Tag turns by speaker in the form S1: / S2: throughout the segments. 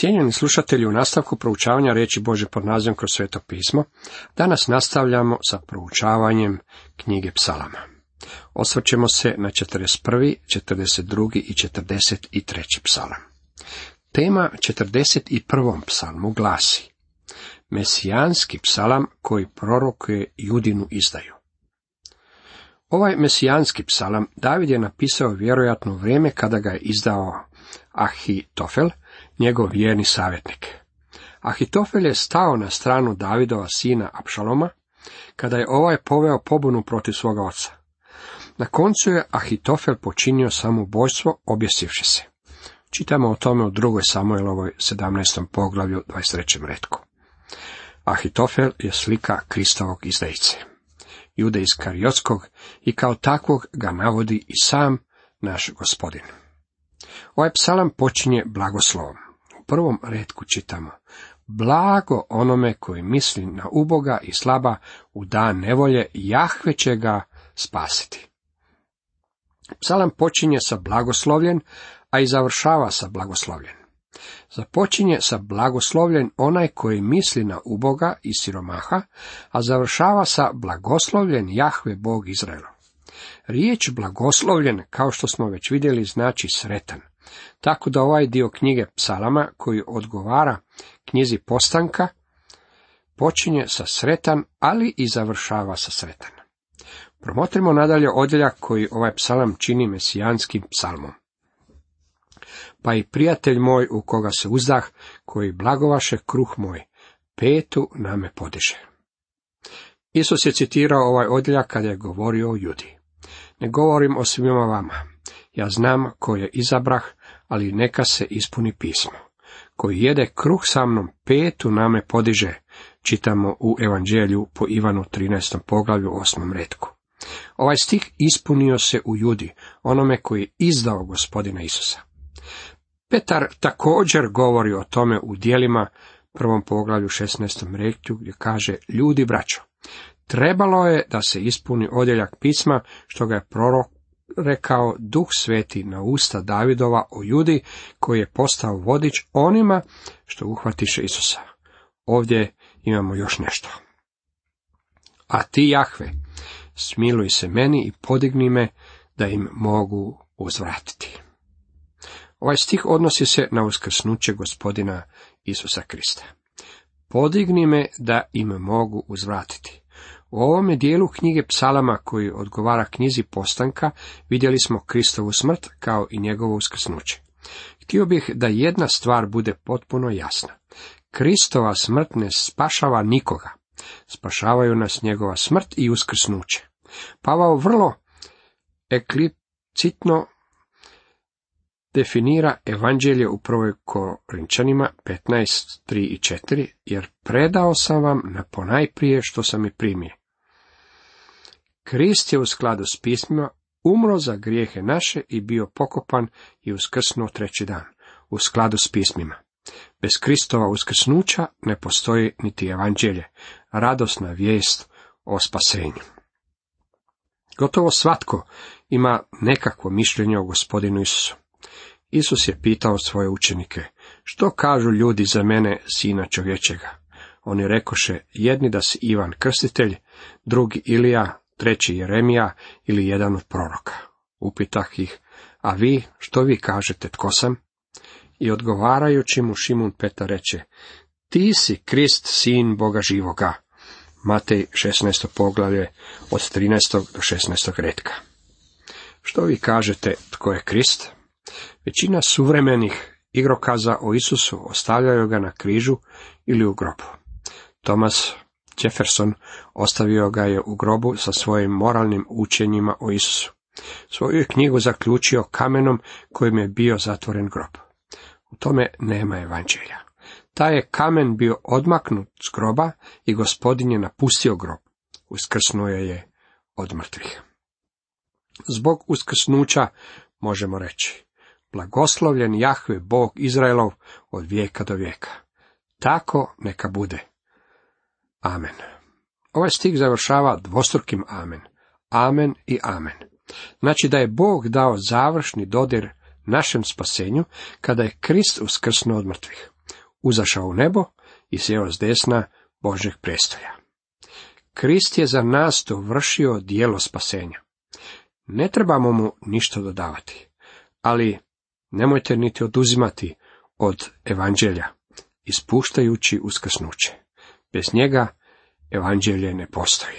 S1: Cijenjeni slušatelji, u nastavku proučavanja riječi Bože pod nazivom kroz sveto pismo, danas nastavljamo sa proučavanjem knjige psalama. Osvrćemo se na 41., 42. i 43. psalam. Tema 41. psalmu glasi Mesijanski psalam koji prorokuje judinu izdaju. Ovaj mesijanski psalam David je napisao vjerojatno vrijeme kada ga je izdao Ahitofel, njegov vjerni savjetnik. Ahitofel je stao na stranu Davidova sina Apšaloma, kada je ovaj poveo pobunu protiv svoga oca. Na koncu je Ahitofel počinio samobojstvo objesivši se. Čitamo o tome u drugoj Samuelovoj 17. poglavlju 23. redku. Ahitofel je slika Kristovog izdajice. Jude iz Karijotskog i kao takvog ga navodi i sam naš gospodin. Ovaj psalam počinje blagoslovom. Prvom redku čitamo Blago onome koji misli na uboga i slaba u dan nevolje, Jahve će ga spasiti. Psalam počinje sa blagoslovljen, a i završava sa blagoslovljen. Započinje sa blagoslovljen onaj koji misli na uboga i siromaha, a završava sa blagoslovljen Jahve Bog Izraela. Riječ blagoslovljen, kao što smo već vidjeli, znači sretan. Tako da ovaj dio knjige psalama, koji odgovara knjizi postanka, počinje sa sretan, ali i završava sa sretan. Promotrimo nadalje odjeljak koji ovaj psalam čini mesijanskim psalmom. Pa i prijatelj moj u koga se uzdah, koji blagovaše kruh moj, petu name podiže. Isus je citirao ovaj odjeljak kada je govorio o judi. Ne govorim o svima vama. Ja znam ko je izabrah, ali neka se ispuni pismo. Koji jede kruh sa mnom, petu name podiže, čitamo u Evanđelju po Ivanu 13. poglavlju 8. redku. Ovaj stih ispunio se u judi, onome koji je izdao gospodina Isusa. Petar također govori o tome u dijelima prvom poglavlju 16. rektu gdje kaže ljudi braćo. Trebalo je da se ispuni odjeljak pisma što ga je prorok rekao duh sveti na usta Davidova o judi koji je postao vodič onima što uhvatiše Isusa. Ovdje imamo još nešto. A ti Jahve, smiluj se meni i podigni me da im mogu uzvratiti. Ovaj stih odnosi se na uskrsnuće gospodina Isusa Krista. Podigni me da im mogu uzvratiti. U ovome dijelu knjige psalama koji odgovara knjizi postanka vidjeli smo Kristovu smrt kao i njegovo uskrsnuće. Htio bih da jedna stvar bude potpuno jasna. Kristova smrt ne spašava nikoga. Spašavaju nas njegova smrt i uskrsnuće. Pavao vrlo eklipcitno definira evanđelje u prvoj Korinčanima 15, 3 i 4, jer predao sam vam na ponajprije što sam i primio. Krist je u skladu s pismima umro za grijehe naše i bio pokopan i uskrsnuo treći dan, u skladu s pismima. Bez Kristova uskrsnuća ne postoji niti evanđelje, radosna vijest o spasenju. Gotovo svatko ima nekakvo mišljenje o gospodinu Isusu. Isus je pitao svoje učenike, što kažu ljudi za mene, sina čovječega? Oni rekoše, jedni da si Ivan Krstitelj, drugi Ilija, treći Jeremija ili jedan od proroka. Upitah ih, a vi, što vi kažete, tko sam? I odgovarajući mu Šimun Petar reče, ti si Krist, sin Boga živoga. Matej 16. poglavlje od 13. do 16. redka. Što vi kažete, tko je Krist? Većina suvremenih igrokaza o Isusu ostavljaju ga na križu ili u grobu. Thomas Jefferson ostavio ga je u grobu sa svojim moralnim učenjima o Isusu. Svoju je knjigu zaključio kamenom kojim je bio zatvoren grob. U tome nema evanđelja. Taj je kamen bio odmaknut s groba i gospodin je napustio grob. Uskrsnuo je od mrtvih. Zbog uskrsnuća možemo reći, blagoslovljen Jahve Bog Izraelov od vijeka do vijeka. Tako neka bude. Amen. Ovaj stih završava dvostrukim amen. Amen i amen. Znači da je Bog dao završni dodir našem spasenju kada je Krist uskrsnuo od mrtvih. uzašao u nebo i sjeo s desna Božeg prestoja. Krist je za nas dovršio dijelo spasenja. Ne trebamo mu ništa dodavati, ali nemojte niti oduzimati od evanđelja, ispuštajući uskrsnuće. Bez njega evanđelje ne postoji.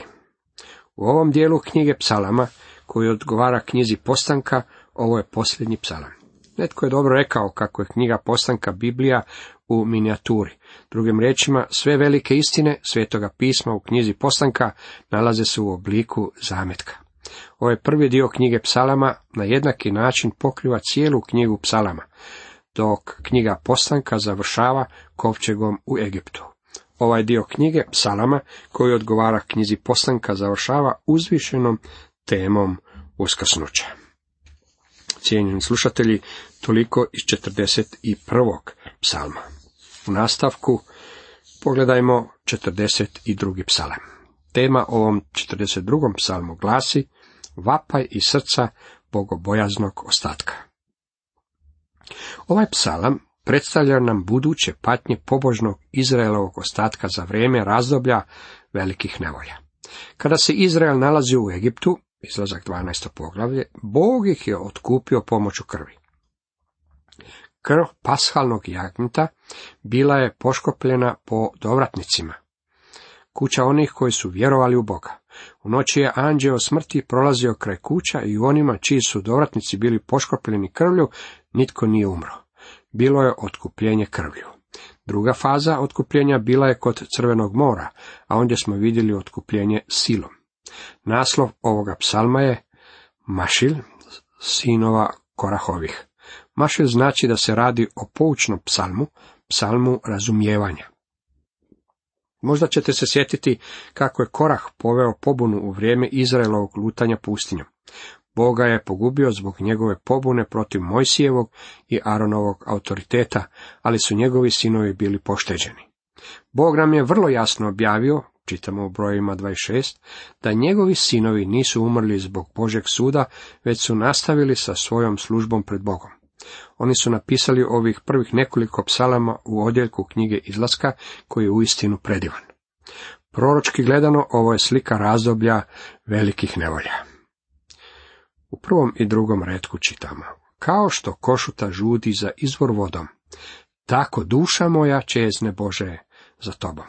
S1: U ovom dijelu knjige psalama, koji odgovara knjizi postanka, ovo je posljednji psalam. Netko je dobro rekao kako je knjiga postanka Biblija u minijaturi. Drugim riječima, sve velike istine svetoga pisma u knjizi postanka nalaze se u obliku zametka. Ovaj prvi dio knjige psalama na jednaki način pokriva cijelu knjigu psalama, dok knjiga postanka završava kovčegom u Egiptu. Ovaj dio knjige psalama koji odgovara knjizi postanka završava uzvišenom temom uskrsnuća. Cijenjeni slušatelji, toliko iz 41. psalma. U nastavku pogledajmo 42. psalam. Tema ovom 42. psalmu glasi Vapaj i srca bogobojaznog ostatka. Ovaj psalam predstavlja nam buduće patnje pobožnog Izraelovog ostatka za vrijeme razdoblja velikih nevolja. Kada se Izrael nalazi u Egiptu, izlazak 12. poglavlje, Bog ih je otkupio pomoću krvi. Krv pashalnog jagnjeta bila je poškopljena po dovratnicima, kuća onih koji su vjerovali u Boga. U noći je anđeo smrti prolazio kraj kuća i onima čiji su dovratnici bili poškopljeni krvlju, nitko nije umro. Bilo je otkupljenje krvlju. Druga faza otkupljenja bila je kod Crvenog mora, a ondje smo vidjeli otkupljenje silom. Naslov ovoga psalma je Mašil, sinova Korahovih. Mašil znači da se radi o poučnom psalmu, psalmu razumijevanja. Možda ćete se sjetiti kako je Korah poveo pobunu u vrijeme Izraelovog lutanja pustinjom. Boga je pogubio zbog njegove pobune protiv Mojsijevog i Aronovog autoriteta, ali su njegovi sinovi bili pošteđeni. Bog nam je vrlo jasno objavio, čitamo u brojima 26, da njegovi sinovi nisu umrli zbog Božeg suda, već su nastavili sa svojom službom pred Bogom. Oni su napisali ovih prvih nekoliko psalama u odjeljku knjige Izlaska, koji je uistinu predivan. Proročki gledano, ovo je slika razdoblja velikih nevolja. U prvom i drugom redku čitamo. Kao što košuta žudi za izvor vodom, tako duša moja čezne Bože za tobom.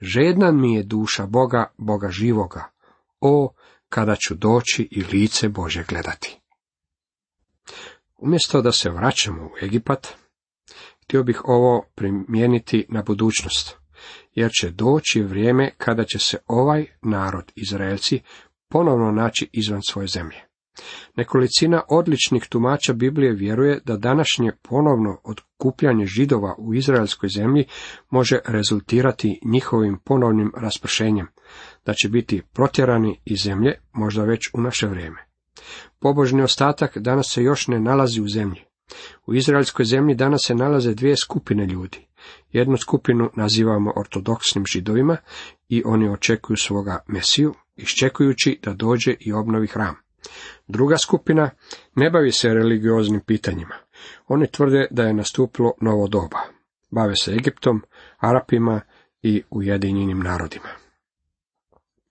S1: Žednan mi je duša Boga, Boga živoga. O, kada ću doći i lice Bože gledati. Umjesto da se vraćamo u Egipat, htio bih ovo primijeniti na budućnost, jer će doći vrijeme kada će se ovaj narod, Izraelci, ponovno naći izvan svoje zemlje. Nekolicina odličnih tumača Biblije vjeruje da današnje ponovno odkupljanje židova u izraelskoj zemlji može rezultirati njihovim ponovnim raspršenjem, da će biti protjerani iz zemlje možda već u naše vrijeme. Pobožni ostatak danas se još ne nalazi u zemlji. U izraelskoj zemlji danas se nalaze dvije skupine ljudi. Jednu skupinu nazivamo ortodoksnim židovima i oni očekuju svoga Mesiju, iščekujući da dođe i obnovi hram. Druga skupina ne bavi se religioznim pitanjima. Oni tvrde da je nastupilo novo doba. Bave se Egiptom, Arapima i Ujedinjenim narodima.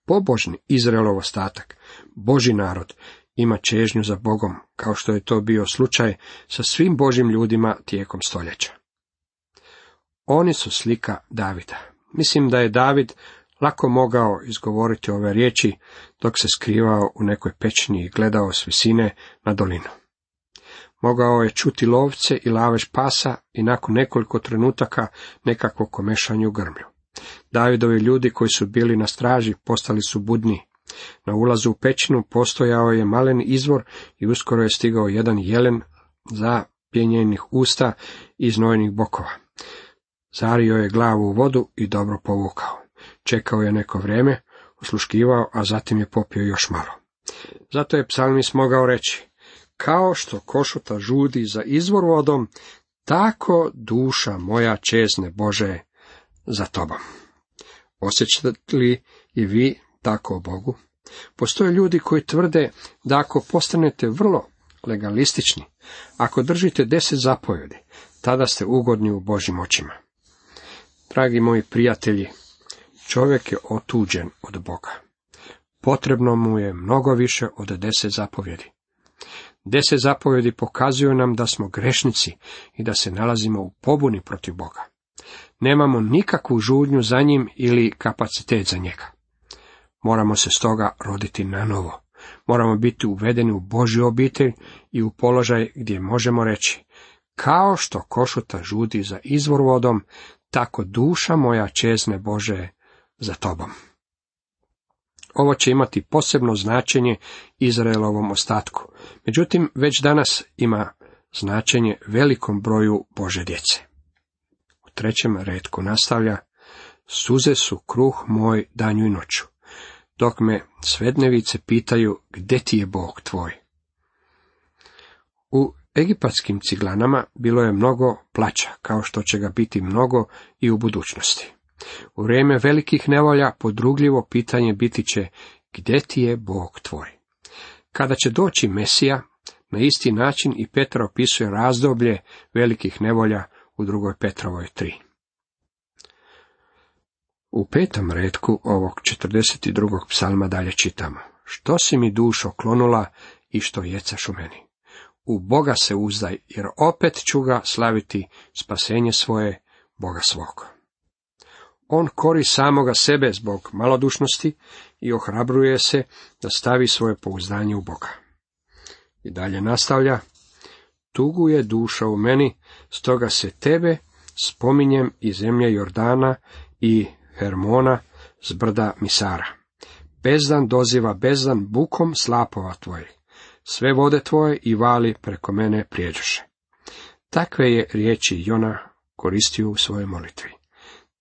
S1: Pobožni Izraelov ostatak, Boži narod, ima čežnju za Bogom, kao što je to bio slučaj sa svim Božim ljudima tijekom stoljeća. Oni su slika Davida. Mislim da je David lako mogao izgovoriti ove riječi dok se skrivao u nekoj pećini i gledao s visine na dolinu. Mogao je čuti lovce i lavež pasa i nakon nekoliko trenutaka nekakvo komešanje u grmlju. Davidovi ljudi koji su bili na straži postali su budni. Na ulazu u pećinu postojao je malen izvor i uskoro je stigao jedan jelen za pjenjenih usta i znojnih bokova. Zario je glavu u vodu i dobro povukao. Čekao je neko vrijeme, osluškivao, a zatim je popio još malo. Zato je psalmis mogao reći, kao što košuta žudi za izvor vodom, tako duša moja čezne Bože za tobom. Osjećate li i vi tako o Bogu? Postoje ljudi koji tvrde da ako postanete vrlo legalistični, ako držite deset zapovjedi, tada ste ugodni u Božim očima. Dragi moji prijatelji, čovjek je otuđen od Boga. Potrebno mu je mnogo više od deset zapovjedi. Deset zapovjedi pokazuju nam da smo grešnici i da se nalazimo u pobuni protiv Boga. Nemamo nikakvu žudnju za njim ili kapacitet za njega. Moramo se stoga roditi na novo. Moramo biti uvedeni u Božju obitelj i u položaj gdje možemo reći, kao što košuta žudi za izvor vodom, tako duša moja čezne Bože za tobom. Ovo će imati posebno značenje Izraelovom ostatku. Međutim, već danas ima značenje velikom broju Bože djece. U trećem redku nastavlja, suze su kruh moj danju i noću, dok me svednevice pitaju gdje ti je Bog tvoj. U egipatskim ciglanama bilo je mnogo plaća, kao što će ga biti mnogo i u budućnosti. U vrijeme velikih nevolja podrugljivo pitanje biti će gdje ti je Bog tvoj? Kada će doći Mesija, na isti način i Petra opisuje razdoblje velikih nevolja u drugoj Petrovoj tri. U petom redku ovog 42. psalma dalje čitamo. Što si mi dušo klonula i što jecaš u meni? U Boga se uzdaj, jer opet ću ga slaviti spasenje svoje, Boga svog. On kori samoga sebe zbog malodušnosti i ohrabruje se da stavi svoje pouzdanje u Boga. I dalje nastavlja, tugu je duša u meni, stoga se tebe spominjem i zemlje Jordana i Hermona s brda Misara. Bezdan doziva bezdan bukom slapova tvojih. Sve vode tvoje i vali preko mene prijeđoše. Takve je riječi Jona koristio u svojoj molitvi.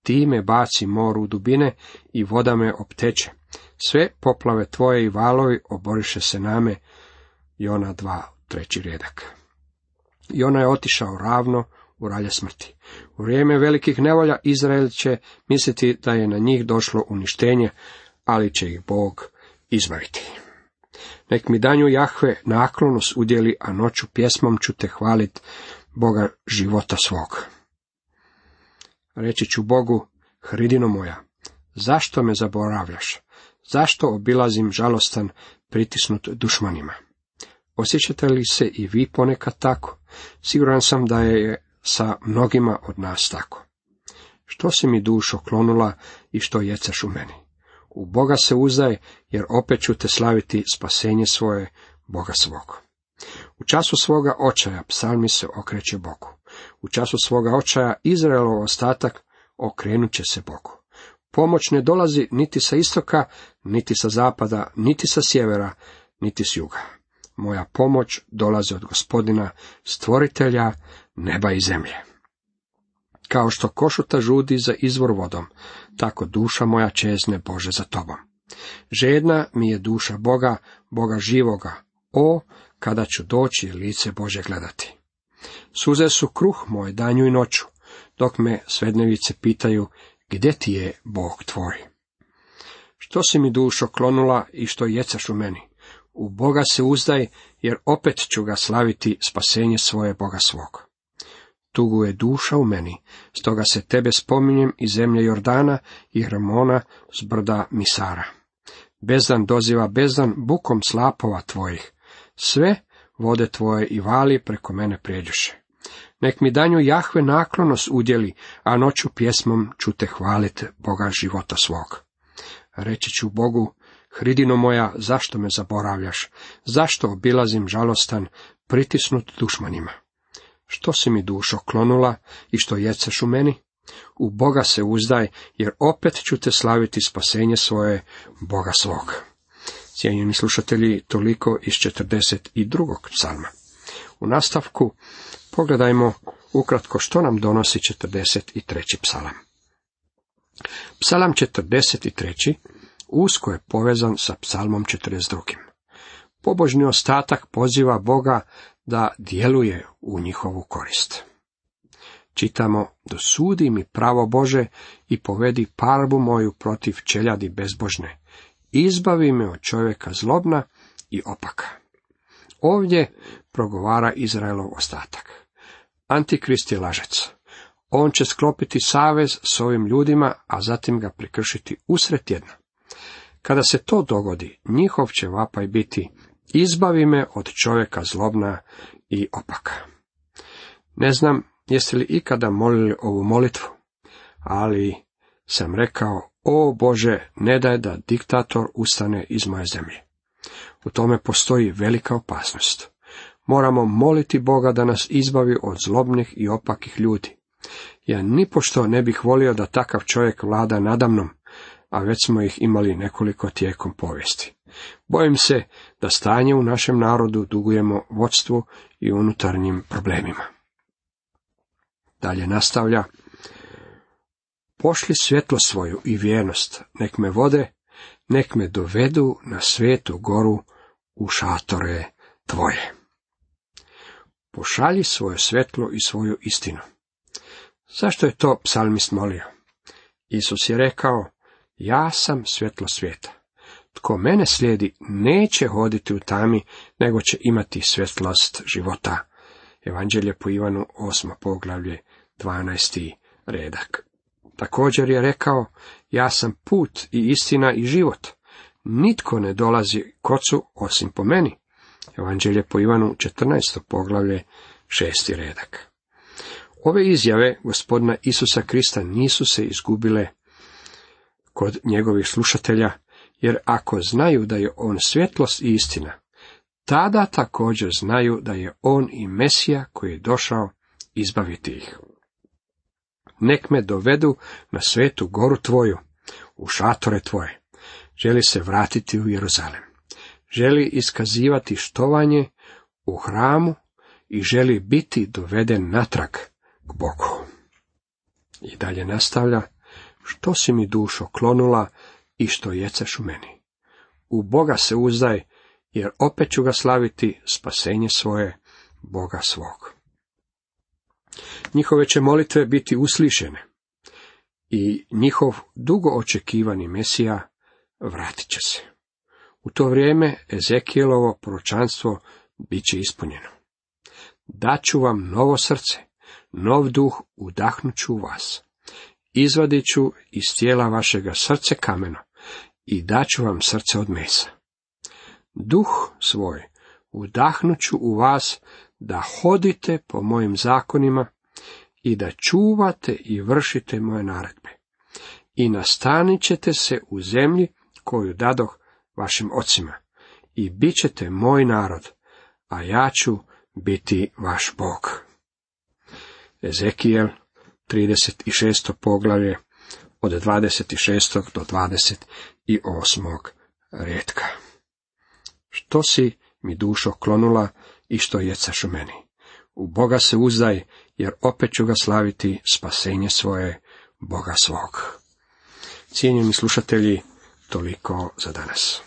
S1: Ti me baci moru u dubine i voda me opteče. Sve poplave tvoje i valovi oboriše se name. Jona dva, treći redak. Jona je otišao ravno u ralje smrti. U vrijeme velikih nevolja Izrael će misliti da je na njih došlo uništenje, ali će ih Bog izbaviti. Nek mi danju Jahve naklonost udjeli, a noću pjesmom ću te hvalit Boga života svog. Reći ću Bogu, hridino moja, zašto me zaboravljaš? Zašto obilazim žalostan, pritisnut dušmanima? Osjećate li se i vi ponekad tako? Siguran sam da je sa mnogima od nas tako. Što si mi dušo klonula i što jecaš u meni? U Boga se uzdaj, jer opet ću te slaviti spasenje svoje, Boga svog. U času svoga očaja psalmi se okreće Bogu. U času svoga očaja Izraelov ostatak okrenut će se Bogu. Pomoć ne dolazi niti sa istoka, niti sa zapada, niti sa sjevera, niti s juga. Moja pomoć dolazi od gospodina, stvoritelja neba i zemlje. Kao što košuta žudi za izvor vodom, tako duša moja čezne Bože za tobom. Žedna mi je duša Boga, Boga živoga, o, kada ću doći lice Bože gledati. Suze su kruh moj danju i noću, dok me svednevice pitaju, gdje ti je Bog tvoj? Što si mi dušo klonula i što jecaš u meni? U Boga se uzdaj, jer opet ću ga slaviti spasenje svoje Boga svog. Tugu je duša u meni, stoga se tebe spominjem iz zemlje Jordana i Hramona s brda Misara. Bezdan doziva bezdan bukom slapova tvojih. Sve vode tvoje i vali preko mene prijeđuše. Nek mi danju Jahve naklonost udjeli, a noću pjesmom ću te hvalit Boga života svog. Reći ću Bogu, hridino moja, zašto me zaboravljaš? Zašto obilazim žalostan, pritisnut dušmanima? Što si mi dušo klonula i što jeceš u meni? U Boga se uzdaj, jer opet ću te slaviti spasenje svoje, Boga svog. Cijenjeni slušatelji, toliko iz 42. psalma. U nastavku pogledajmo ukratko što nam donosi 43. psalam. Psalam 43. usko je povezan sa psalmom 42. Pobožni ostatak poziva Boga da djeluje u njihovu korist. Čitamo, dosudi mi pravo Bože i povedi parbu moju protiv čeljadi bezbožne. Izbavi me od čovjeka zlobna i opaka. Ovdje progovara Izraelov ostatak. Antikrist je lažec. On će sklopiti savez s ovim ljudima, a zatim ga prekršiti usred tjedna. Kada se to dogodi, njihov će vapaj biti izbavi me od čovjeka zlobna i opaka. Ne znam jeste li ikada molili ovu molitvu, ali sam rekao, o Bože, ne daj da diktator ustane iz moje zemlje. U tome postoji velika opasnost. Moramo moliti Boga da nas izbavi od zlobnih i opakih ljudi. Ja nipošto ne bih volio da takav čovjek vlada nadamnom, a već smo ih imali nekoliko tijekom povijesti. Bojim se da stanje u našem narodu dugujemo vodstvu i unutarnjim problemima. Dalje nastavlja, pošli svjetlo svoju i vjernost, nek me vode, nek me dovedu na svetu goru u šatore tvoje. Pošalji svoje svjetlo i svoju istinu. Zašto je to psalmist molio? Isus je rekao, ja sam svjetlo svijeta. Tko mene slijedi, neće hoditi u tami, nego će imati svjetlost života. Evanđelje po Ivanu, osmo poglavlje, 12. redak. Također je rekao, ja sam put i istina i život. Nitko ne dolazi kocu osim po meni. Evanđelje po Ivanu 14. poglavlje 6. redak. Ove izjave gospodina Isusa Krista nisu se izgubile kod njegovih slušatelja, jer ako znaju da je on svjetlost i istina, tada također znaju da je on i Mesija koji je došao izbaviti ih. Nek me dovedu na svetu goru tvoju, u šatore tvoje. Želi se vratiti u Jeruzalem. Želi iskazivati štovanje u hramu i želi biti doveden natrag k Bogu. I dalje nastavlja, što si mi dušo klonula i što jeceš u meni. U Boga se uzdaj, jer opet ću ga slaviti spasenje svoje, Boga svog. Njihove će molitve biti uslišene i njihov dugo očekivani Mesija vratit će se. U to vrijeme Ezekijelovo proročanstvo bit će ispunjeno. Daću vam novo srce, nov duh udahnuću u vas. Izvadit ću iz tijela vašega srce kameno i daću vam srce od mesa. Duh svoj udahnuću u vas da hodite po mojim zakonima i da čuvate i vršite moje naredbe. I nastanit ćete se u zemlji koju dadoh vašim ocima i bit ćete moj narod, a ja ću biti vaš Bog. Ezekijel, 36. poglavlje, od 26. do 28. redka. Što si mi dušo klonula i što jecaš u meni? U Boga se uzdaj, jer opet ću ga slaviti spasenje svoje, Boga svog. Cijenjeni slušatelji, toliko za danas.